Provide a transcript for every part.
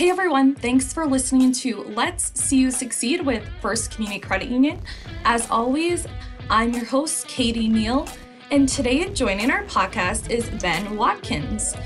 Hey everyone, thanks for listening to Let's See You Succeed with First Community Credit Union. As always, I'm your host, Katie Neal, and today joining our podcast is Ben Watkins.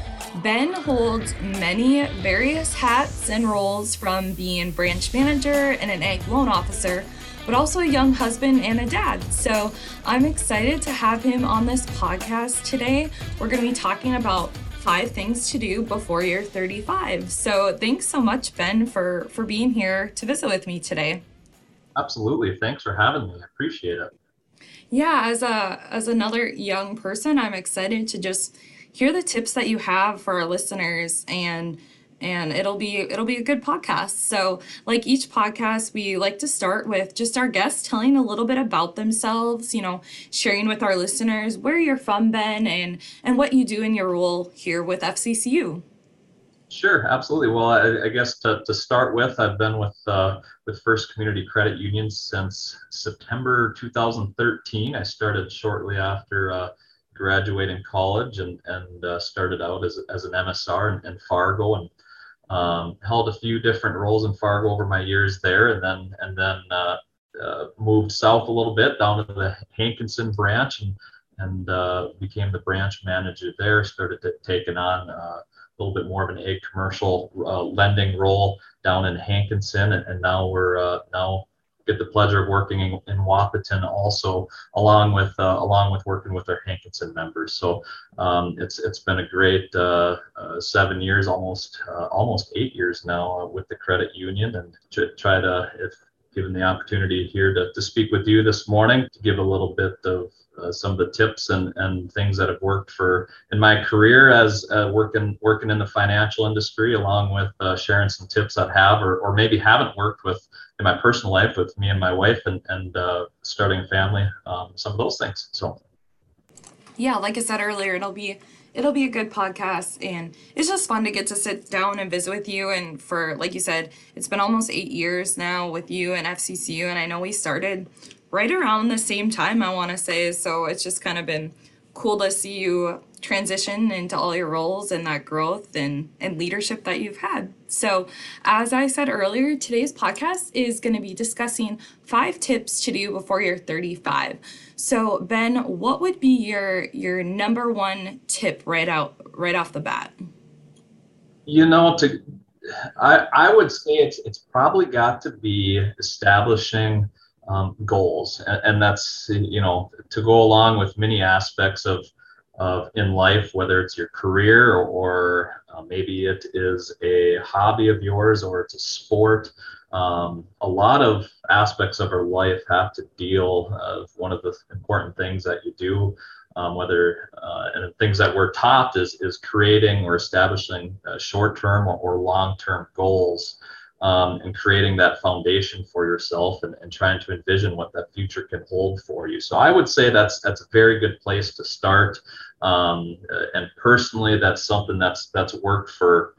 Ben holds many various hats and roles from being branch manager and an ag loan officer, but also a young husband and a dad. So I'm excited to have him on this podcast today. We're going to be talking about five things to do before you're 35. So thanks so much, Ben, for for being here to visit with me today. Absolutely. Thanks for having me. I appreciate it. Yeah, as a as another young person, I'm excited to just hear the tips that you have for our listeners and and it'll be it'll be a good podcast. So, like each podcast, we like to start with just our guests telling a little bit about themselves, you know, sharing with our listeners where you're from, Ben, and and what you do in your role here with FCCU. Sure, absolutely. Well, I, I guess to, to start with, I've been with uh, with First Community Credit Union since September 2013. I started shortly after uh, graduating college and and uh, started out as, as an MSR in, in Fargo and um, held a few different roles in Fargo over my years there, and then and then uh, uh, moved south a little bit down to the Hankinson branch and and uh, became the branch manager there. Started to, taking on uh, a little bit more of an ag commercial uh, lending role down in Hankinson, and, and now we're uh, now get the pleasure of working in, in Wahpeton also, along with uh, along with working with our Hankinson members. So um, it's it's been a great uh, uh, seven years, almost uh, almost eight years now uh, with the credit union, and to try to if given the opportunity here to, to speak with you this morning to give a little bit of uh, some of the tips and, and things that have worked for in my career as uh, working working in the financial industry, along with uh, sharing some tips that have or, or maybe haven't worked with in my personal life with me and my wife and and uh, starting a family, um, some of those things. So, yeah, like I said earlier, it'll be it'll be a good podcast and it's just fun to get to sit down and visit with you and for like you said it's been almost eight years now with you and fccu and i know we started right around the same time, I want to say. So it's just kind of been cool to see you transition into all your roles and that growth and, and leadership that you've had. So, as I said earlier, today's podcast is going to be discussing five tips to do before you're 35. So, Ben, what would be your your number one tip right out right off the bat? You know, to I I would say it's it's probably got to be establishing um, goals, and, and, that's you know to go along with many aspects of of in life, whether it's your career or, uh, maybe it is a hobby of yours or it's a sport. Um, a lot of aspects of our life have to deal of one of the important things that you do um, whether uh, and things that we're taught is is creating or establishing uh, short-term or, or long-term goals um, and creating that foundation for yourself and, and trying to envision what that future can hold for you. So I would say that's that's a very good place to start. Um, and personally, that's something that's that's worked for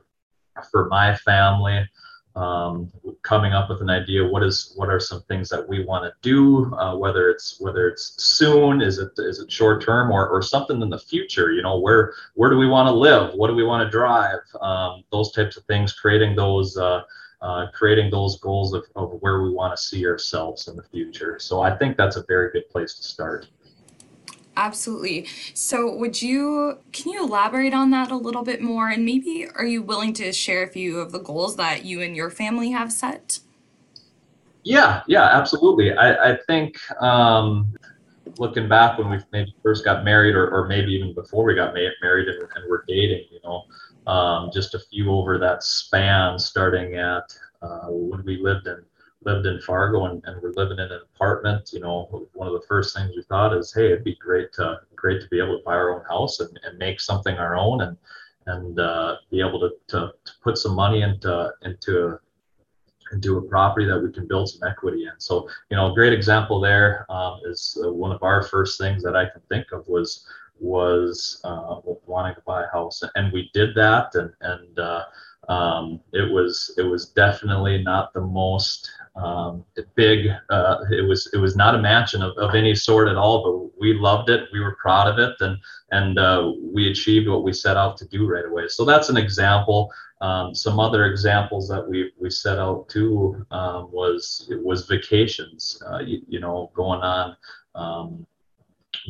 for my family. Um, coming up with an idea what is what are some things that we want to do uh, whether it's whether it's soon is it is it short term or, or something in the future you know where where do we want to live what do we want to drive um, those types of things creating those uh, uh, creating those goals of, of where we want to see ourselves in the future. So I think that's a very good place to start. Absolutely. So, would you can you elaborate on that a little bit more and maybe are you willing to share a few of the goals that you and your family have set? Yeah, yeah, absolutely. I, I think um, looking back when we maybe first got married or, or maybe even before we got ma- married and, and we're dating, you know, um, just a few over that span, starting at uh, when we lived in lived in Fargo and, and we're living in an apartment. You know, one of the first things we thought is, hey, it'd be great to great to be able to buy our own house and, and make something our own and and uh, be able to, to, to put some money into into a, into a property that we can build some equity in. So, you know, a great example there um, is uh, one of our first things that I can think of was was uh, wanting to buy a house, and we did that, and and uh, um, it was it was definitely not the most um, big. Uh, it was it was not a mansion of, of any sort at all, but we loved it. We were proud of it, and and uh, we achieved what we set out to do right away. So that's an example. um, some other examples that we we set out to um, was was vacations. Uh, you, you, know, going on, um,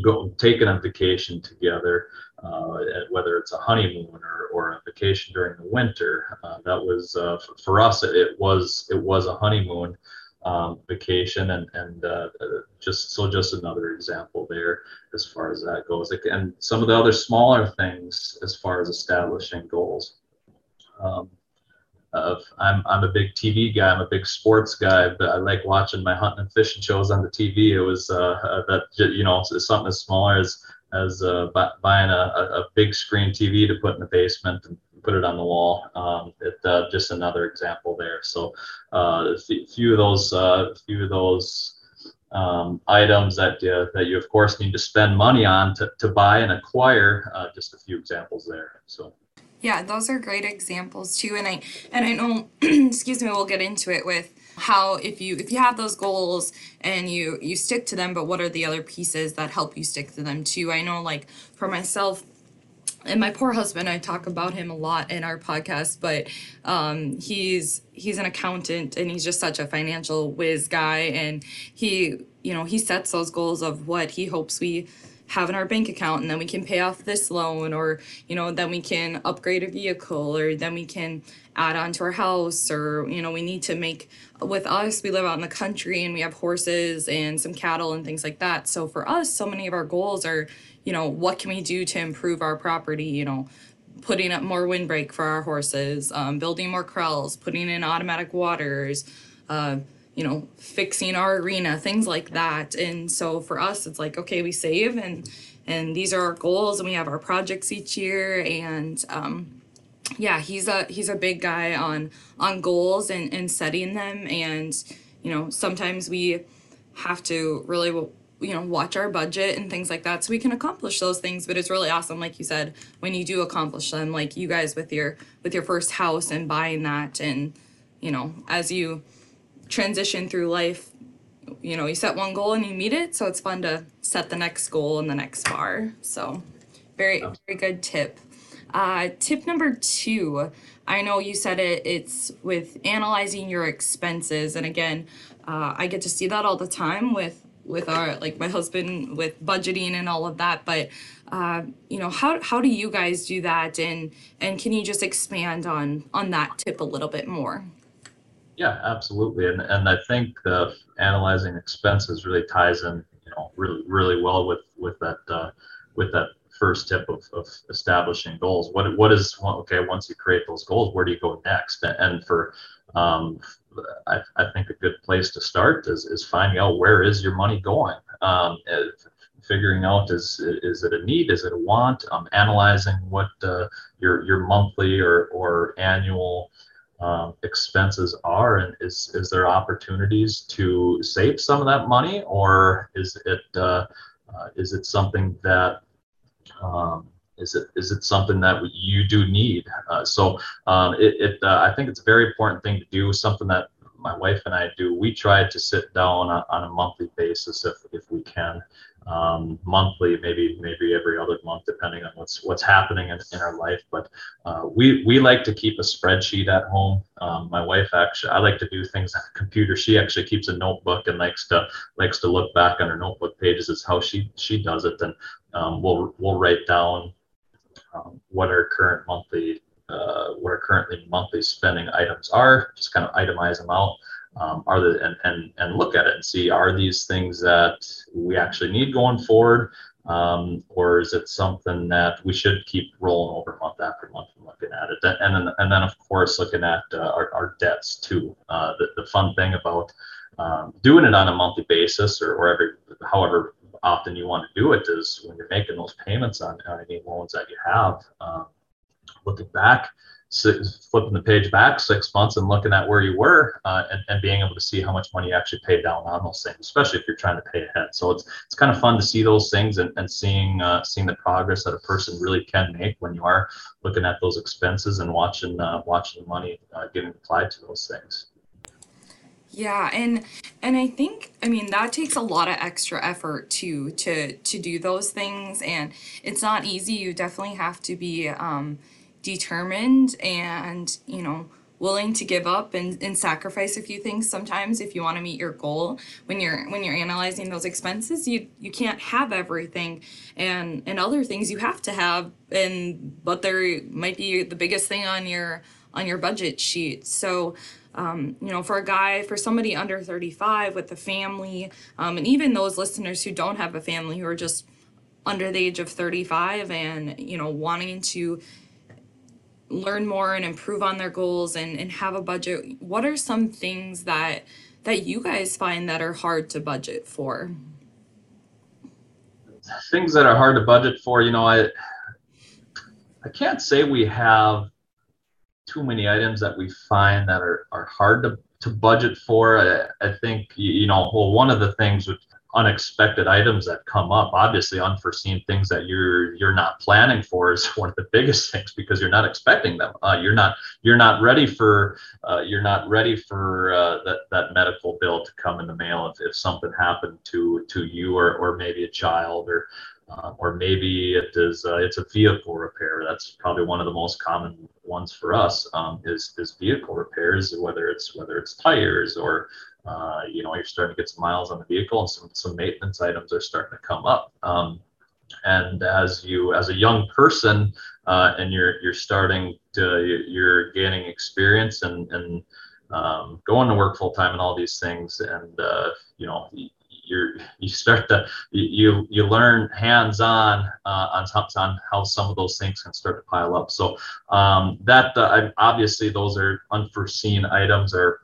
go taking a vacation together, uh, whether it's a honeymoon or, or a vacation during the winter. Uh, that was uh, for us. It was it was a honeymoon. Um, vacation and and uh, just so just another example there as far as that goes and some of the other smaller things as far as establishing goals um, uh, I'm, I'm a big TV guy. I'm a big sports guy, but I like watching my hunting and fishing shows on the TV. It was uh, uh that you know something as small as as uh, buying a, a big screen TV to put in the basement and put it on the wall. Um, it, uh, just another example there. So uh, a few of those, uh, few of those um, items that uh, that you of course need to spend money on to, to buy and acquire. Uh, just a few examples there. So. Yeah, those are great examples too. And I and I know excuse me, we'll get into it with how if you if you have those goals and you you stick to them, but what are the other pieces that help you stick to them too? I know like for myself and my poor husband i talk about him a lot in our podcast but um, he's he's an accountant and he's just such a financial whiz guy and he you know he sets those goals of what he hopes we have in our bank account and then we can pay off this loan or you know then we can upgrade a vehicle or then we can add on to our house or you know we need to make with us we live out in the country and we have horses and some cattle and things like that. So for us so many of our goals are you know what can we do to improve our property? You know putting up more windbreak for our horses um, building more corrals putting in automatic waters uh, you know, fixing our arena, things like that. And so for us, it's like, okay, we save and and these are our goals and we have our projects each year. And um, yeah he's a he's a big guy on on goals and and setting them. And you know sometimes we have to really you know watch our budget and things like that so we can accomplish those things. But it's really awesome like you said when you do accomplish them like you guys with your with your first house and buying that. And you know as you transition through life you know you set one goal and you meet it so it's fun to set the next goal and the next bar. So very very good tip. Uh, tip number two i know you said it it's with analyzing your expenses and again uh, i get to see that all the time with with our like my husband with budgeting and all of that but uh, you know how, how do you guys do that and and can you just expand on on that tip a little bit more yeah, absolutely, and and I think uh, analyzing expenses really ties in, you know, really really well with with that uh, with that first tip of, of establishing goals. What what is okay once you create those goals, where do you go next? And for um, I, I think a good place to start is, is finding out where is your money going. Um, figuring out is is it a need, is it a want? Um, analyzing what uh, your your monthly or or annual um, expenses are and is is there opportunities to save some of that money or is it uh, uh, is it something that um, is it is it something that you do need? Uh, so um, it, it uh, I think it's a very important thing to do something that my wife and I do. We try to sit down on, on a monthly basis if, if we can um, monthly, maybe maybe every other month, depending on what's what's happening in, in our life. But uh, we we like to keep a spreadsheet at home. Um, my wife actually, I like to do things on a computer. She actually keeps a notebook and likes to likes to look back on her notebook pages. Is how she she does it, and um, we'll we'll write down um, what our current monthly uh, what our currently monthly spending items are. Just kind of itemize them out um, are the and, and and look at it and see are these things that we actually need going forward? Um, or is it something that we should keep rolling over month after month and looking at it? And then and then of course looking at uh, our, our debts too. Uh, the, the fun thing about um, doing it on a monthly basis or, or every however often you want to do it is when you're making those payments on, any loans that you have um, looking back flipping the page back six months and looking at where you were uh, and, and being able to see how much money you actually paid down on those things, especially if you're trying to pay ahead. So it's it's kind of fun to see those things and, and seeing uh, seeing the progress that a person really can make when you are looking at those expenses and watching uh, watching the money uh, getting applied to those things. Yeah, and and I think I mean that takes a lot of extra effort to to to do those things and it's not easy. You definitely have to be um determined and you know willing to give up and, and sacrifice a few things sometimes if you want to meet your goal. When you're when you're analyzing those expenses you you can't have everything and and other things you have to have and but there might be the biggest thing on your on your budget sheet. So um, you know for a guy for somebody under 35 with a family um, and even those listeners who don't have a family who are just under the age of 35 and you know wanting to learn more and improve on their goals and, and have a budget what are some things that that you guys find that are hard to budget for? Things that are hard to budget for you know i i can't say we have too many items that we find that are, are hard to, to budget for. I, I think you know well one of the things with unexpected items that come up obviously unforeseen things that you're you're not planning for is one of the biggest things because you're not expecting them uh, you're not you're not ready for uh, you're not ready for uh, that that medical bill to come in the mail if, if something happened to to you or or maybe a child or uh, or maybe it is uh, it's a vehicle repair. That's probably one of the most common ones for us um, is is vehicle repairs, whether it's whether it's tires or uh, you know, you're starting to get some miles on the vehicle and some, some maintenance items are starting to come up. Um, and as you, as a young person, uh, and you're, you're starting to, you're gaining experience and, and um, going to work full time and all these things. And, uh, you know, you're, you start to, you, you learn hands on, uh, on, on how some of those things can start to pile up. So, um, that, uh, obviously those are unforeseen items or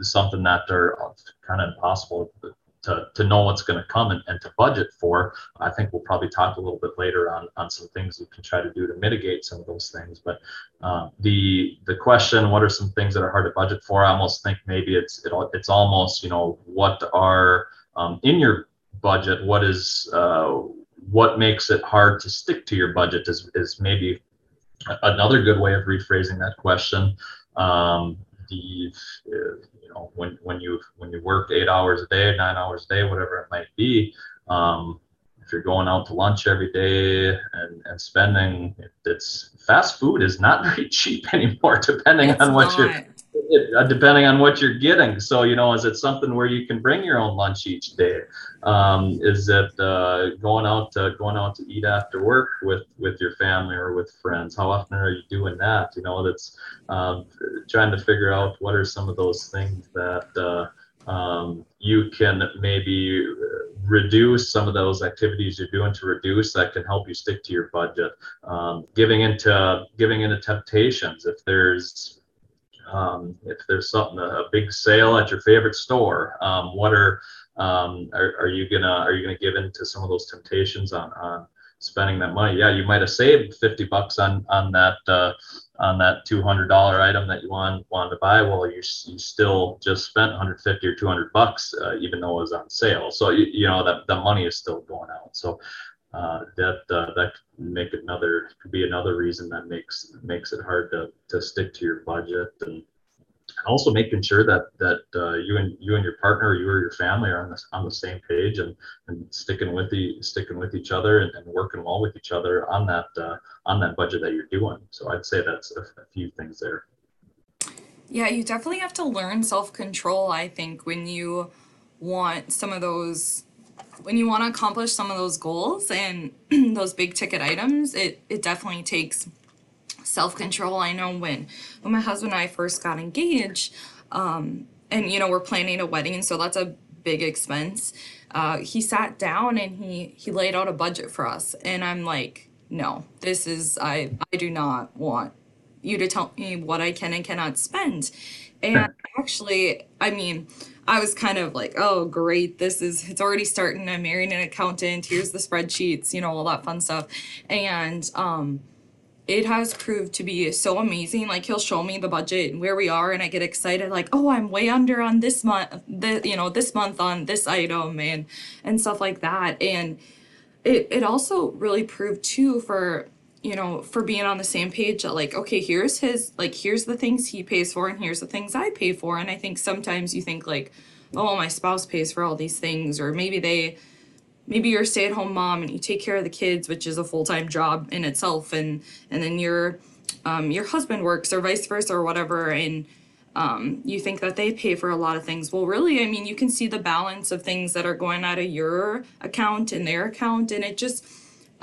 something that are kind of impossible to, to know what's going to come and, and to budget for. I think we'll probably talk a little bit later on, on some things we can try to do to mitigate some of those things. But uh, the the question, what are some things that are hard to budget for? I almost think maybe it's it, it's almost you know what are um, in your budget. What is uh, what makes it hard to stick to your budget is is maybe another good way of rephrasing that question. Um, the know when when you when you work eight hours a day nine hours a day whatever it might be um, if you're going out to lunch every day and, and spending it's fast food is not very cheap anymore depending it's on what not. you're it, depending on what you're getting. So, you know, is it something where you can bring your own lunch each day? Um, is it uh, going out to going out to eat after work with with your family or with friends? How often are you doing that? You know, that's um, trying to figure out what are some of those things that uh, um, you can maybe reduce some of those activities you're doing to reduce that can help you stick to your budget. Um, giving into giving into temptations if there's um, if there's something a big sale at your favorite store um, what are, um, are are you gonna are you gonna give in to some of those temptations on on spending that money? Yeah you might have saved 50 bucks on on that uh, on that $200 item that you want wanted to buy. Well you, you still just spent 150 or 200 bucks uh, even though it was on sale. So you, you know that the money is still going out. So uh, that uh, that could make another could be another reason that makes makes it hard to, to stick to your budget and also making sure that that uh, you and you and your partner, you or your family are on the on the same page and and sticking with the sticking with each other and, and working well with each other on that uh, on that budget that you're doing. So I'd say that's a, a few things there. Yeah, you definitely have to learn self control. I think when you want some of those when you want to accomplish some of those goals and those big ticket items, it, it definitely takes self control. I know when when my husband and I first got engaged, um, and you know we're planning a wedding, and so that's a big expense. Uh, he sat down and he he laid out a budget for us, and I'm like, no, this is I I do not want you to tell me what I can and cannot spend. And actually, I mean, I was kind of like, oh, great, this is, it's already starting. I'm marrying an accountant. Here's the spreadsheets, you know, all that fun stuff. And um, it has proved to be so amazing. Like, he'll show me the budget and where we are, and I get excited, like, oh, I'm way under on this month, the, you know, this month on this item and, and stuff like that. And it, it also really proved too for you know, for being on the same page that like, okay, here's his like here's the things he pays for and here's the things I pay for. And I think sometimes you think like, oh, my spouse pays for all these things, or maybe they maybe you're a stay-at-home mom and you take care of the kids, which is a full-time job in itself, and and then you're um, your husband works or vice versa or whatever, and um, you think that they pay for a lot of things. Well, really, I mean, you can see the balance of things that are going out of your account and their account, and it just,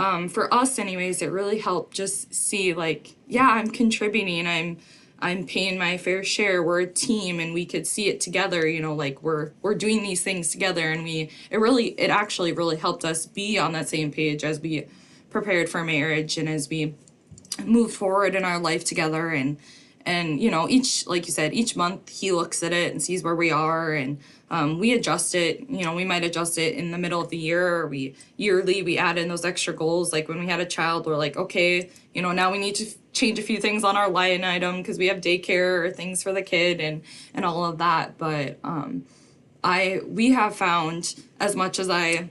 um, for us, anyways, it really helped just see like, yeah, I'm contributing, I'm, I'm paying my fair share. We're a team, and we could see it together. You know, like we're we're doing these things together, and we it really it actually really helped us be on that same page as we prepared for marriage and as we moved forward in our life together and and you know each like you said each month he looks at it and sees where we are and um, we adjust it. You know we might adjust it in the middle of the year or we yearly we add in those extra goals. Like when we had a child we're like okay you know now we need to change a few things on our line item because we have daycare or things for the kid and and all of that. But um i we have found as much as i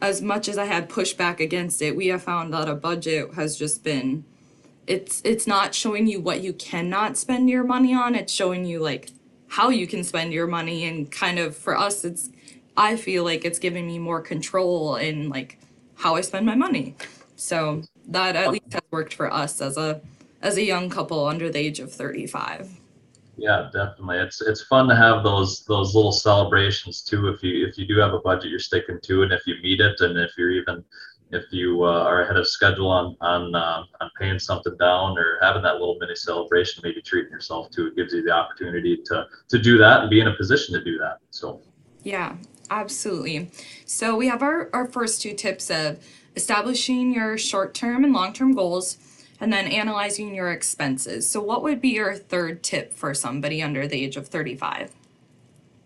as much as i had pushback against it we have found that a budget has just been it's it's not showing you what you cannot spend your money on it's showing you like how you can spend your money and kind of for us it's i feel like it's giving me more control in like how i spend my money. So that at least has worked for us as a as a young couple under the age of 35 yeah definitely. It's it's fun to have those those little celebrations too if you if you do have a budget you're sticking to and if you meet it and if you're even if you uh, are ahead of schedule on on uh, on paying something down or having that little mini celebration, maybe treating yourself to it gives you the opportunity to to do that and be in a position to do that. So yeah, absolutely. So we have our our first two tips of establishing your short term and long term goals. And then analyzing your expenses. So, what would be your third tip for somebody under the age of 35?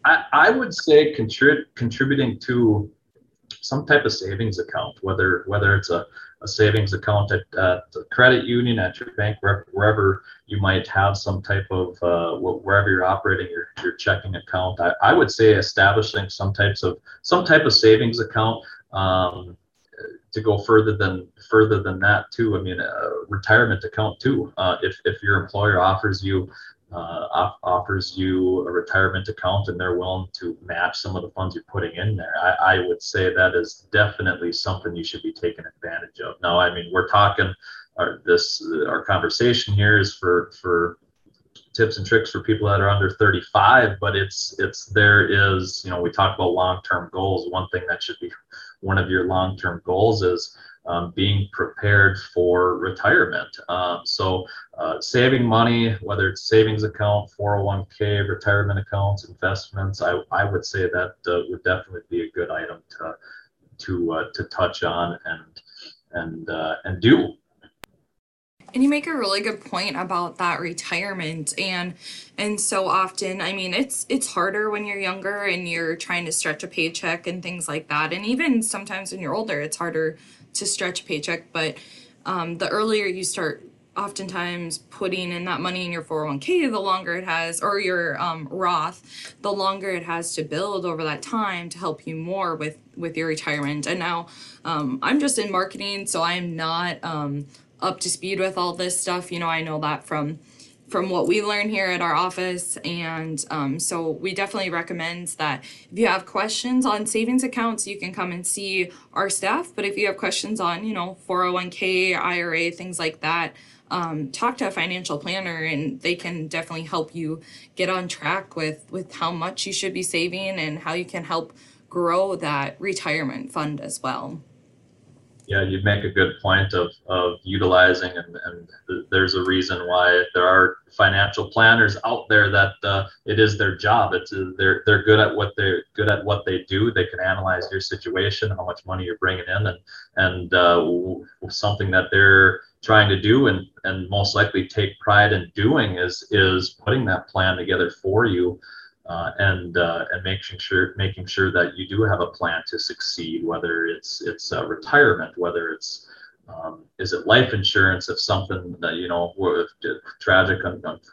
I, I would say contrib- contributing to some type of savings account, whether whether it's a, a savings account at, at the credit union, at your bank, wherever, wherever you might have some type of uh, wherever you're operating your, your checking account. I, I would say establishing some types of some type of savings account. Um, to go further than further than that too. I mean, a retirement account too. Uh, if if your employer offers you uh, offers you a retirement account and they're willing to match some of the funds you're putting in there, I, I would say that is definitely something you should be taking advantage of. Now, I mean, we're talking our this our conversation here is for for tips and tricks for people that are under 35 but it's it's there is you know we talk about long-term goals one thing that should be one of your long-term goals is um, being prepared for retirement. Um, so, uh, saving money, whether it's savings account, 401k, retirement accounts, investments, I, I would say that uh, would definitely be a good item to to uh, to touch on and and uh, and do. And you make a really good point about that retirement and and so often, I mean, it's it's harder when you're younger and you're trying to stretch a paycheck and things like that. And even sometimes when you're older, it's harder to stretch paycheck, but um, the earlier you start oftentimes putting in that money in your 401k the longer it has or your um, roth the longer it has to build over that time to help you more with with your retirement. And now um, i'm just in marketing so i'm not um, up to speed with all this stuff. You know i know that from from what we learn here at our office. And um, so we definitely recommend that if you have questions on savings accounts, you can come and see our staff. But if you have questions on, you know, 401k, IRA, things like that, um, talk to a financial planner and they can definitely help you get on track with with how much you should be saving and how you can help grow that retirement fund as well yeah, you make a good point of, of utilizing, and, and there's a reason why there are financial planners out there that uh, it is their job. It's uh, they're they're good at what they're good at what they do. They can analyze your situation, how much money you're bringing in, and and uh, something that they're trying to do and and most likely take pride in doing is is putting that plan together for you uh, and uh, and making sure making sure that you do have a plan to succeed, whether it's it's uh, retirement, whether it's um, is it life insurance if something that you know if tragic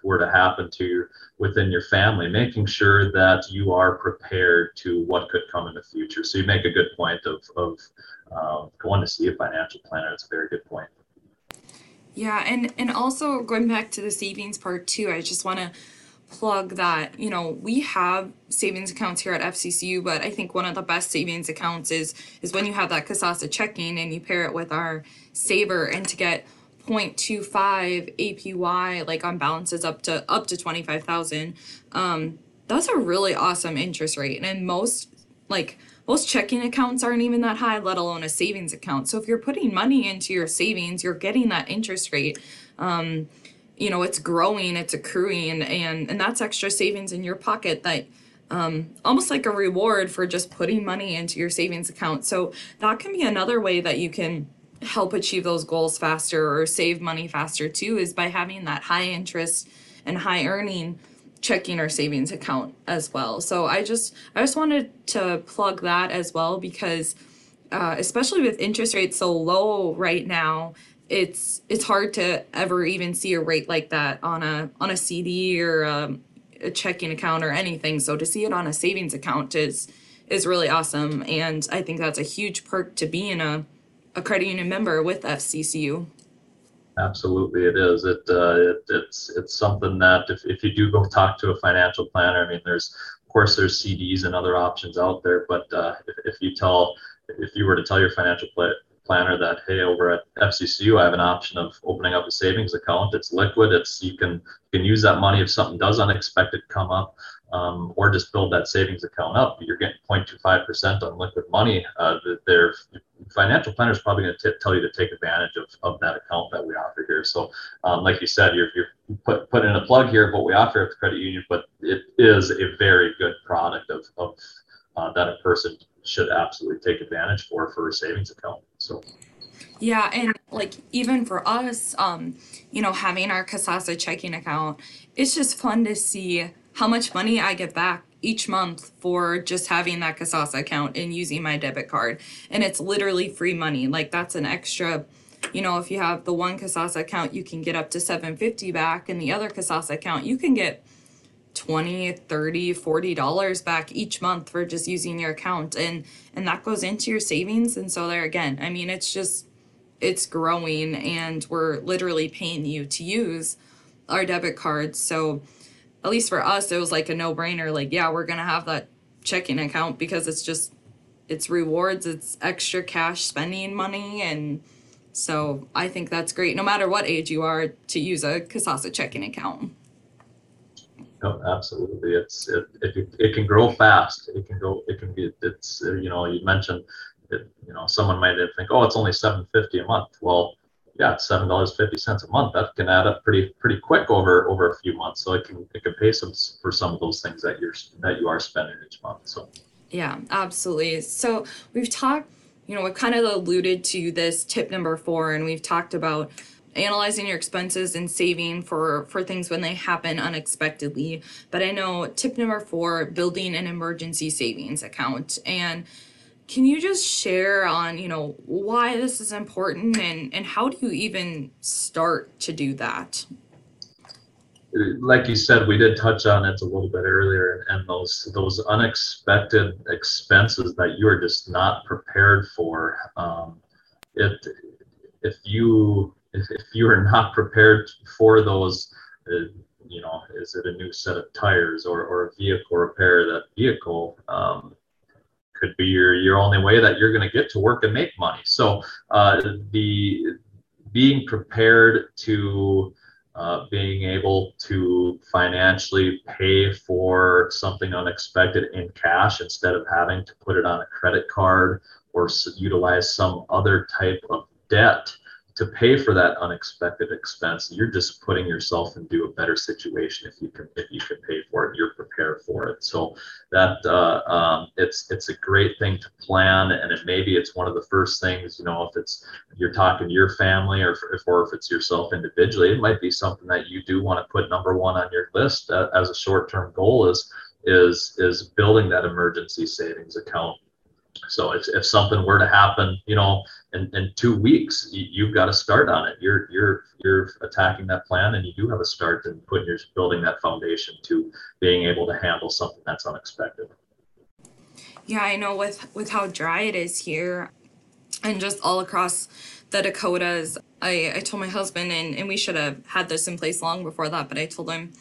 were to happen to you within your family, making sure that you are prepared to what could come in the future. So you make a good point of of uh, going to see a financial planner. It's a very good point. Yeah, and and also going back to the savings part too, I just want to plug that you know we have savings accounts here at FCCU, but I think one of the best savings accounts is is when you have that Kasasa checking and you pair it with our saver and to get 0.25 APY like on balances up to up to 25,000. Um, that's a really awesome interest rate. And most like most checking accounts aren't even that high, let alone a savings account. So if you're putting money into your savings, you're getting that interest rate. Um, you know, it's growing, it's accruing, and and that's extra savings in your pocket that um, almost like a reward for just putting money into your savings account. So that can be another way that you can help achieve those goals faster or save money faster too is by having that high interest and high earning checking or savings account as well. So I just I just wanted to plug that as well because uh, especially with interest rates so low right now, it's it's hard to ever even see a rate like that on a on a CD or a, a checking account or anything. So to see it on a savings account is is really awesome, and I think that's a huge perk to being a a credit union member with FCCU. Absolutely, it is. It, uh, it it's it's something that if, if you do go talk to a financial planner, I mean, there's of course there's CDs and other options out there, but uh, if, if you tell if you were to tell your financial planner that hey, over at FCCU, I have an option of opening up a savings account. It's liquid. It's you can you can use that money if something does unexpected come up um, or just build that savings account up. You're getting 0.25% on liquid money. Uh, their financial planner is probably going to tell you to take advantage of, of that account that we offer here. So, um, like you said, you're, you're put, put in a plug here of what we offer at the credit union, but it is a very good product of, of uh, that a person should absolutely take advantage for for a savings account. So. Yeah, and like even for us, um, you know, having our Kasasa checking account, it's just fun to see how much money I get back each month for just having that Kasasa account and using my debit card. And it's literally free money. Like that's an extra, you know, if you have the one Kasasa account, you can get up to 750 back and the other Kasasa account, you can get 20 30 40 dollars back each month for just using your account and and that goes into your savings and so there again i mean it's just it's growing and we're literally paying you to use our debit cards so at least for us, it was like a no brainer. Like, yeah, we're to have that checking account because it's just, it's rewards, it's extra cash spending money. And so I think that's great, no matter what age you are, to use a Kasasa checking account. No, absolutely. It's it, it, it can grow fast. It can go. It can be. It's you know you mentioned that you know someone might think oh it's only seven fifty a month. Well, yeah, it's seven dollars fifty cents a month. That can add up pretty pretty quick over over a few months. So it can it can pay some for some of those things that you're that you are spending each month. So yeah, absolutely. So we've talked, you know, we've kind of alluded to this tip number four, and we've talked about analyzing your expenses and saving for for things when they happen unexpectedly but i know tip number four building an emergency savings account and can you just share on, you know, why this is important and, and how do you even start to do that? Like you said, we did touch on it a little bit earlier, and those those unexpected expenses that you are just not prepared for. Um, it if you if, if you are not prepared for those, uh, you know, is it a new set of tires or, or a vehicle repair that vehicle? Um, could be your your only way that you're going to get to work and make money. So uh, the being prepared to uh, being able to financially pay for something unexpected in cash instead of having to put it on a credit card or utilize some other type of debt to pay for that unexpected expense you're just putting yourself into a better situation if you can if you can pay for it you're prepared for it. So that uh, um, it's it's a great thing to plan and it maybe it's one of the first things you know if it's you're talking to your family or if, or if it's yourself individually it might be something that you do want to put number one on your list uh, as a short-term goal is is is building that emergency savings account so if, if something were to happen, you know, in, in two weeks, you, have got to start on it. You're you're you're attacking that plan, and you do have a start and putting your building that foundation to being able to handle something that's unexpected. Yeah, I know with with how dry it is here, and just all across the Dakotas. I I told my husband, and and we should have had this in place long before that, but I told him,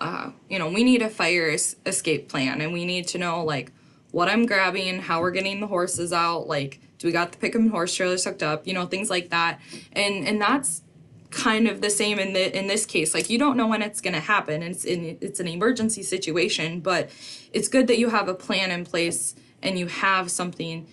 uh, you know, we need a fire escape plan, and we need to know like what I'm grabbing, how we're getting the horses out, like do we got the pick 'em horse trailers hooked up, you know, things like that. And and that's kind of the same in the in this case. Like you don't know when it's going to happen. It's in it's an emergency situation, but it's good that you have a plan in place and you have something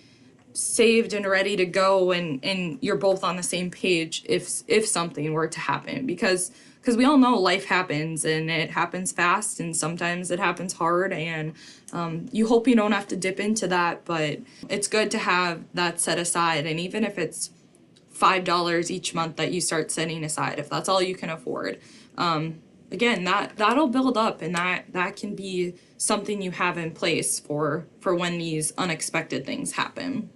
saved and ready to go and and you're both on the same page if if something were to happen because because we all know life happens and it happens fast and sometimes it happens hard and um, you hope you don't have to dip into that but it's good to have that set aside and even if it's five dollars each month that you start setting aside if that's all you can afford um, again that that'll build up and that that can be something you have in place for for when these unexpected things happen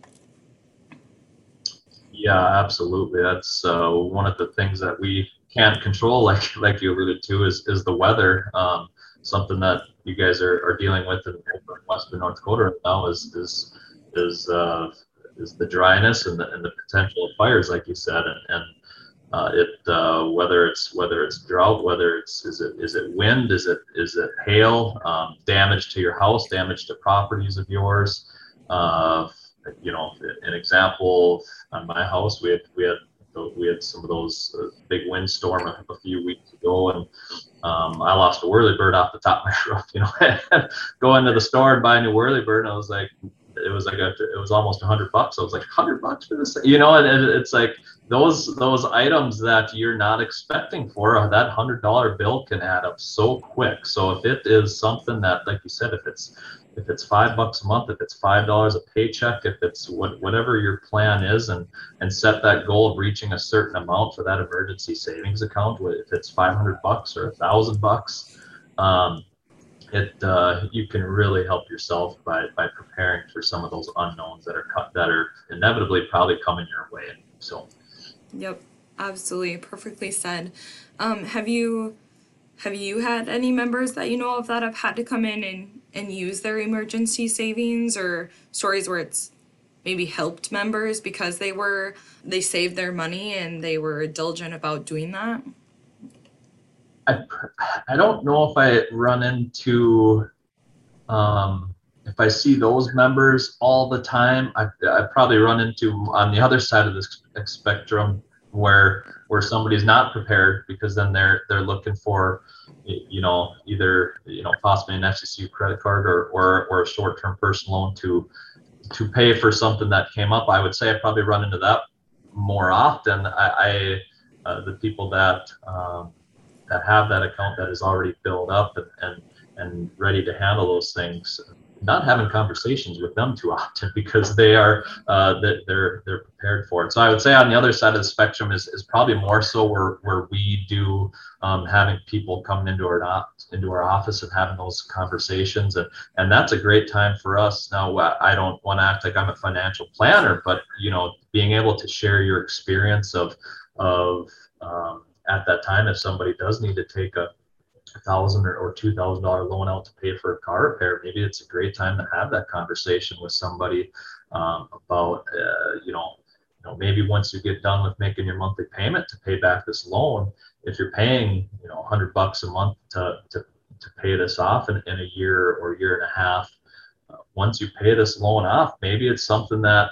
Yeah, absolutely. That's uh, one of the things that we can't control, like like you alluded to, is is the weather. Um, something that you guys are, are dealing with in western North Dakota now is is is uh, is the dryness and the and the potential of fires, like you said, and, and uh, it uh, whether it's whether it's drought, whether it's is it is it wind, is it is it hail, um, damage to your house, damage to properties of yours. Uh, you know, an example on my house, we had we had we had some of those uh, big windstorm a, few weeks ago, and um, I lost a whirlybird off the top of my roof. You know, go into the store and buy a new whirlybird, and I was like, it was like a, it was almost a hundred bucks. I was like, hundred bucks for this, you know, and, and it's like those those items that you're not expecting for that hundred dollar bill can add up so quick. So if it is something that, like you said, if it's if it's five bucks a month, if it's five dollars a paycheck, if it's what, whatever your plan is, and and set that goal of reaching a certain amount for that emergency savings account. If it's five hundred bucks or a thousand bucks, um, it uh, you can really help yourself by by preparing for some of those unknowns that are cut, that are inevitably probably coming your way. So. Yep, absolutely, perfectly said. Um, have you have you had any members that you know of that have had to come in and and use their emergency savings or stories where it's maybe helped members because they were they saved their money and they were diligent about doing that? I i don't know if i run into um if i see those members all the time i i probably run into on the other side of this spectrum where where somebody's not prepared because then they're they're looking for you know either you know possibly an FCCU credit card or or, or a short-term personal loan to to pay for something that came up. I would say I probably run into that more often. I, I uh, the people that um, that have that account that is already filled up and, and and ready to handle those things not having conversations with them too often because they are uh, they're they're prepared for it. So I would say on the other side of the spectrum is, is probably more so where where we do um, having people come into our into our office and having those conversations and and that's a great time for us. Now I don't want to act like I'm a financial planner, but you know being able to share your experience of of um, at that time if somebody does need to take a thousand or, two thousand dollar loan out to pay for a car repair, maybe it's a great time to have that conversation with somebody um, about uh, you know you know maybe once you get done with making your monthly payment to pay back this loan, if you're paying you know 100 bucks a month to to, to pay this off in, in a year or year and a half, uh, once you pay this loan off, maybe it's something that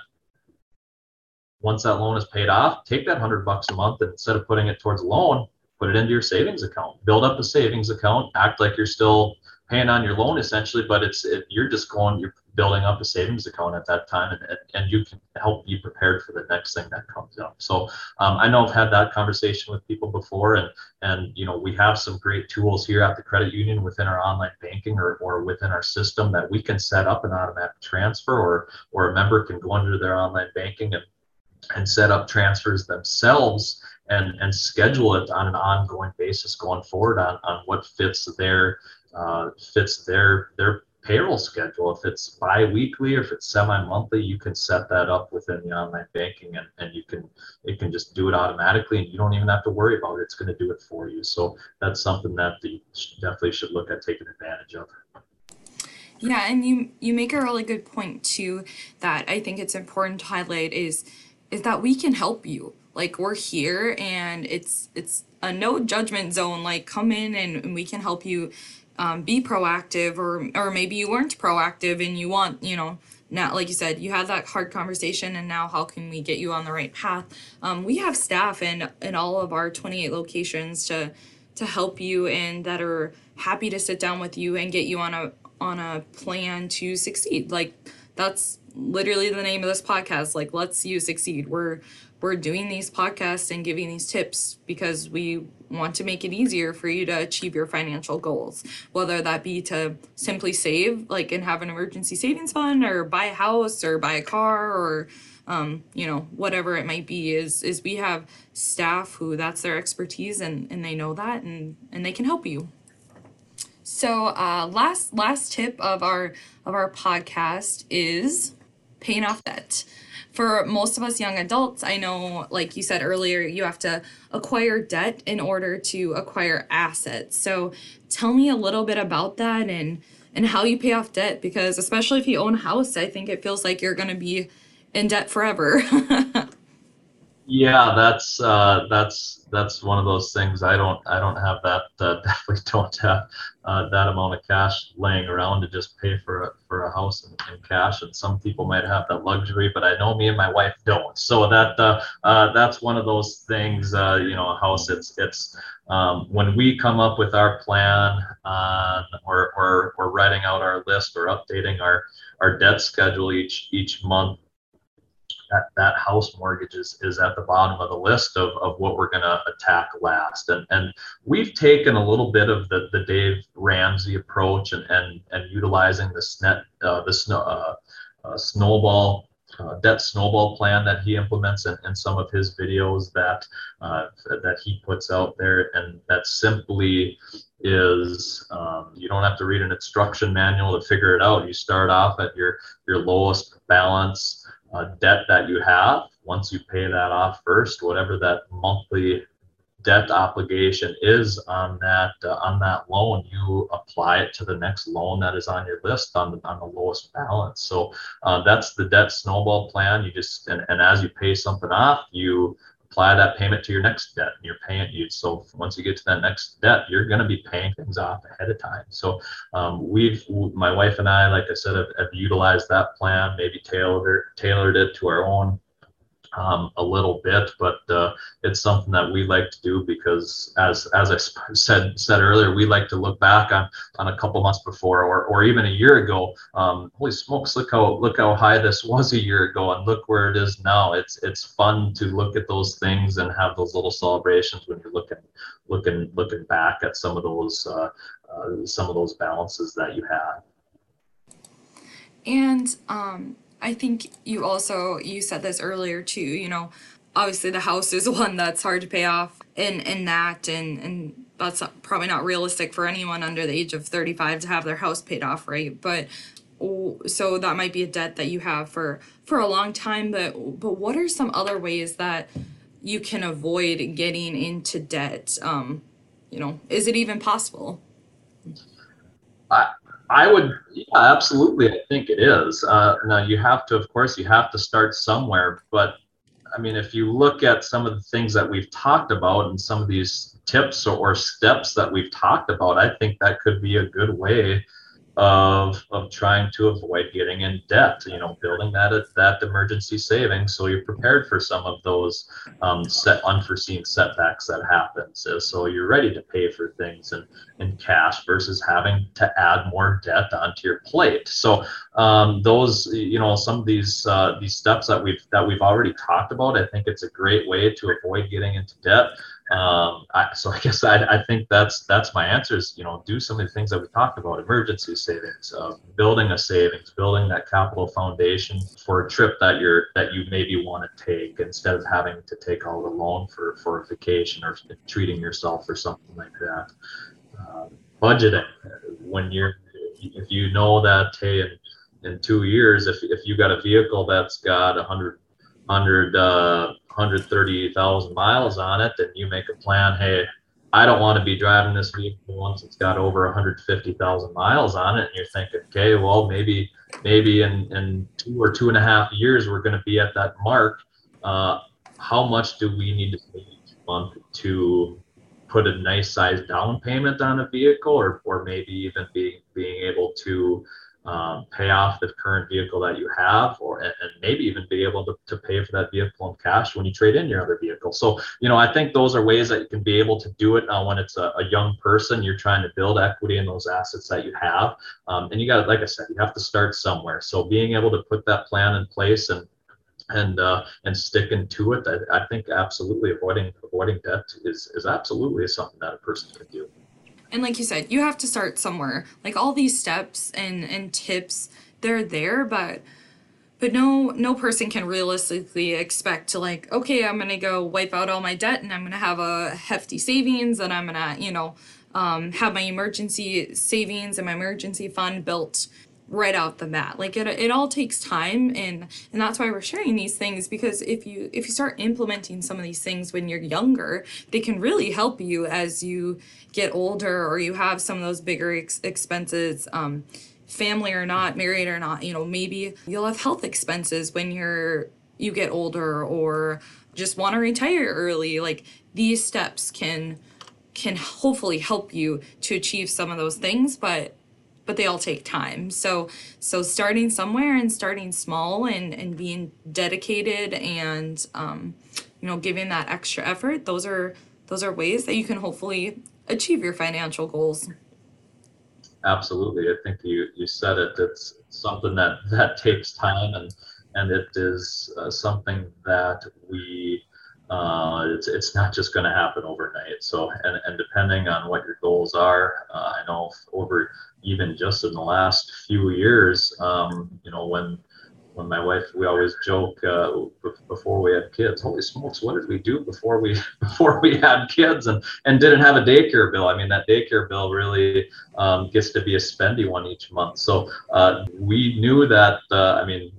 once that loan is paid off, take that 100 bucks a month and instead of putting it towards a loan, put it into your savings account, build up a savings account, act like you're still paying on your loan essentially, but it's it, you're just going, you're building up a savings account at that time, and, and you can help be prepared for the next thing that comes up. So um, I know I've had that conversation with people before, and and you know we have some great tools here at the credit union within our online banking or, or within our system that we can set up an automatic transfer, or or a member can go into their online banking and and set up transfers themselves and and schedule it on an ongoing basis going forward on, on what fits their uh, fits their their payroll schedule. If it's bi-weekly or if it's semi-monthly, you can set that up within the online banking and, and you can it can just do it automatically and you don't even have to worry about it. It's going to do it for you. So that's something that you definitely should look at taking advantage of. Yeah, and you you make a really good point too that I think it's important to highlight is is that we can help you like we're here and it's it's a no judgment zone like come in and, and we can help you um, be proactive or or maybe you weren't proactive and you want you know now like you said you had that hard conversation and now how can we get you on the right path? Um, we have staff in in all of our 28 locations to to help you and that are happy to sit down with you and get you on a on a plan to succeed. Like that's literally the name of this podcast. Like let's you succeed. We're we're doing these podcasts and giving these tips because we want to make it easier for you to achieve your financial goals. Whether that be to simply save like and have an emergency savings fund or buy a house or buy a car or um, you know whatever it might be is is we have staff who that's their expertise and and they know that and and they can help you. So uh, last last tip of our of our podcast is paying off debt for most of us young adults, I know, like you said earlier, you have to acquire debt in order to acquire assets. So tell me a little bit about that and and how you pay off debt because especially if you own a house, I think it feels like you're going to be in debt forever. yeah, that's uh, that's that's one of those things. I don't I don't have that. Uh, definitely don't have uh, that amount of cash laying around to just pay for a, for a house in, in, cash. And some people might have that luxury, but I know me and my wife don't. So that uh, uh that's one of those things. Uh, you know, a house. It's it's um, when we come up with our plan or, or or writing out our list or updating our our debt schedule each each month that, that house mortgage is, is at the bottom of the list of, of what we're going to attack last. And, and we've taken a little bit of the, the Dave Ramsey approach and, and, and utilizing this net, uh, the snow, uh, uh, snowball uh, debt snowball plan that he implements in, in some of his videos that uh, that he puts out there, and that simply is um, you don't have to read an instruction manual to figure it out. You start off at your your lowest balance uh, debt that you have. Once you pay that off first, whatever that monthly debt obligation is on that uh, on that loan, you apply it to the next loan that is on your list on the, on the lowest balance. So uh, that's the debt snowball plan. You just and, and as you pay something off, you apply that payment to your next debt and you're paying you so once you get to that next debt you're going to be paying things off ahead of time. So um, we've my wife and i like i said have, have utilized that plan maybe tailored tailored it to our own um, a little bit, but uh, it's something that we like to do because, as as I said said earlier, we like to look back on on a couple months before, or or even a year ago. Um, holy smokes! Look how look how high this was a year ago, and look where it is now. It's it's fun to look at those things and have those little celebrations when you're looking looking looking back at some of those uh, uh, some of those balances that you had. And um, I think you also you said this earlier too, you know, obviously the house is one that's hard to pay off in in that and and that's probably not realistic for anyone under the age of 35 to have their house paid off, right? But so that might be a debt that you have for for a long time, but but what are some other ways that you can avoid getting into debt? Um, you know, is it even possible? I would, yeah, absolutely. I think it is. Uh, now you have to, of course, you have to start somewhere. But I mean, if you look at some of the things that we've talked about and some of these tips or, or steps that we've talked about, I think that could be a good way of of trying to avoid getting in debt you know building that that emergency savings so you're prepared for some of those um, set unforeseen setbacks that happen so, so you're ready to pay for things in, in cash versus having to add more debt onto your plate. So um, those you know some of these uh, these steps that we've that we've already talked about i think it's a great way to avoid getting into debt um, I, so I guess I, I think that's that's my answer is you know do some of the things that we talked about emergency savings uh, building a savings building that capital foundation for a trip that you're that you maybe want to take instead of having to take out a loan for for a vacation or treating yourself or something like that. Uh, budgeting when you're if you know that hey in, in two years if, if you got a vehicle that's got a hundred hundred uh 130,000 miles on it, and you make a plan, hey, I don't want to be driving this vehicle once it's got over 150,000 miles on it. And you're thinking, okay, well, maybe, maybe in, in two or two and a half years, we're going to be at that mark. Uh, how much do we need to pay each month to put a nice size down payment on a vehicle or, or maybe even being, being able to um, pay off the current vehicle that you have or and, maybe even be able to, to pay for that vehicle in cash when you trade in your other vehicle. So you know i think those are ways that you can be able to do it uh, when it's a, a, young person you're trying to build equity in those assets that you have. Um, and you got like i said you have to start somewhere. So being able to put that plan in place and and uh, and sticking to it I, I think absolutely avoiding avoiding debt is is absolutely something that a person can do and like you said you have to start somewhere. Like all these steps and and tips they're there but but no no person can realistically expect to like okay i'm gonna go wipe out all my debt and i'm gonna have a hefty savings and i'm gonna you know um, have my emergency savings and my emergency fund built right out the bat. Like it, it all takes time and and that's why we're sharing these things because if you if you start implementing some of these things when you're younger they can really help you as you get older or you have some of those bigger ex- expenses um, family or not married or not you know maybe you'll have health expenses when you're you get older or just want to retire early. Like these steps can can hopefully help you to achieve some of those things but but they all take time. So so starting somewhere and starting small and and being dedicated and um, you know giving that extra effort. Those are those are ways that you can hopefully achieve your financial goals. Absolutely, I think you you said it. It's something that that takes time and and it is uh, something that we uh, it's, it's not just going to happen overnight. So, and, and depending on what your goals are, uh, I know over even just in the last few years, um, you know, when when my wife, we always joke uh, before we had kids. Holy smokes, what did we do before we before we had kids and and didn't have a daycare bill? I mean, that daycare bill really um, gets to be a spendy one each month. So uh, we knew that. Uh, I mean,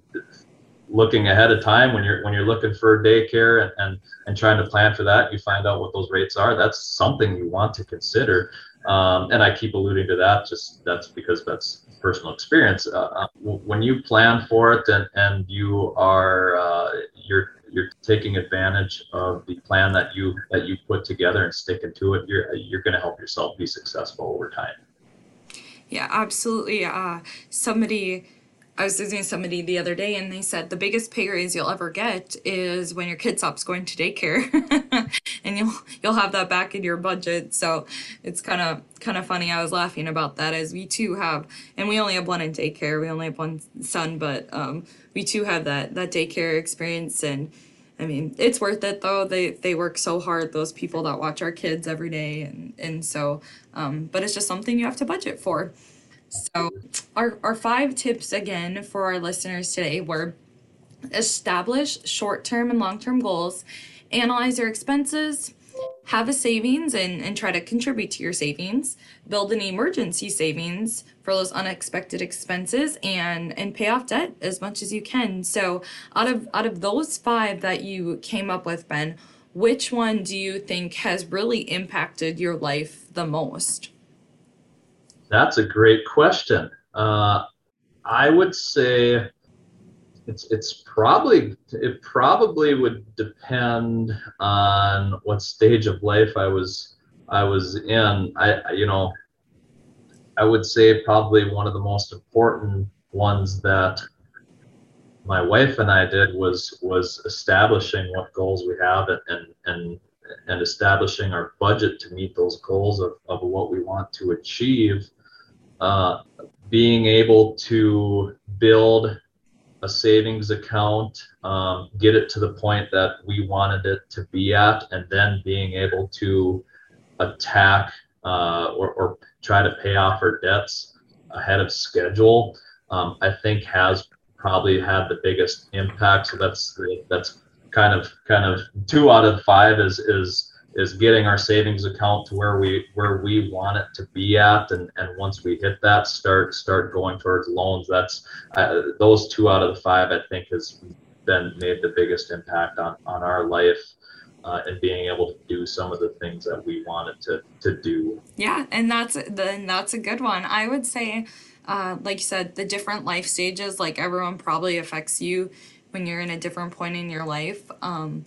looking ahead of time when you're when you're looking for daycare and, and and trying to plan for that, you find out what those rates are. That's something you want to consider. Um, and I keep alluding to that, just that's because that's personal experience. Uh, uh when you plan for it and, and you are uh, you're you're taking advantage of the plan that you that you put together and sticking to it, you're you're going to help yourself be successful over time. Yeah, absolutely. Uh, somebody I was visiting somebody the other day and they said the biggest pay raise you'll ever get is when your kid stops going to daycare and you'll you'll have that back in your budget. So it's kind of kind of funny. I was laughing about that as we too have and we only have one in daycare. We only have one son, but um, we too have that that daycare experience and I mean, it's worth it though. They they work so hard. Those people that watch our kids every day, and and so, um, but it's just something you have to budget for. So, our, our five tips again for our listeners today were establish short term and long term goals, analyze your expenses, have a savings and, and try to contribute to your savings, build an emergency savings for those unexpected expenses and and pay off debt as much as you can. So out of out of those five that you came up with, Ben, which one do you think has really impacted your life the most? That's a great question. Uh, I would say it's it's probably it probably would depend on what stage of life I was I was in. I you know I would say probably one of the most important ones that my wife and I did was was establishing what goals we have and and and establishing our budget to meet those goals of, of what we want to achieve uh, being able to build a savings account, um, get it to the point that we wanted it to be at, and then being able to attack uh, or, or, try to pay off our debts ahead of schedule, um, I think has probably had the biggest impact. So that's that's kind of kind of two out of five is is is getting our savings account to where we where we want it to be at and and once we hit that start start going towards loans that's uh, those two out of the five i think has been made the biggest impact on on our life uh, and being able to do some of the things that we wanted to to do. Yeah and that's then that's a good one. I would say uh, like you said the different life stages like everyone probably affects you when you're in a different point in your life um,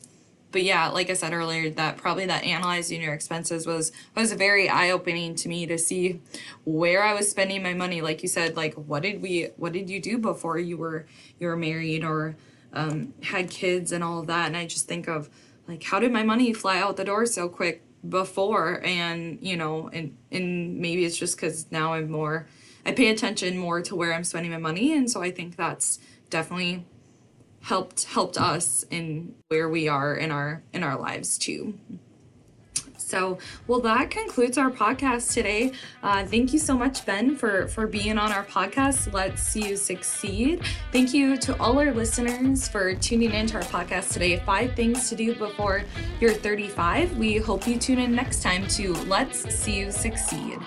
but yeah, like I said earlier, that probably that analyzing your expenses was was very eye opening to me to see where I was spending my money. Like you said, like what did we what did you do before you were you were married or um, had kids and all of that? And I just think of like how did my money fly out the door so quick before and you know and and maybe it's just because now i'm more i pay attention more to where i'm spending my money and so i think that's definitely helped helped us in where we are in our in our lives too so, well, that concludes our podcast today. Uh, thank you so much, Ben, for for being on our podcast. Let's see you succeed. Thank you to all our listeners for tuning into our podcast today. Five things to do before you're 35. We hope you tune in next time to Let's See You Succeed.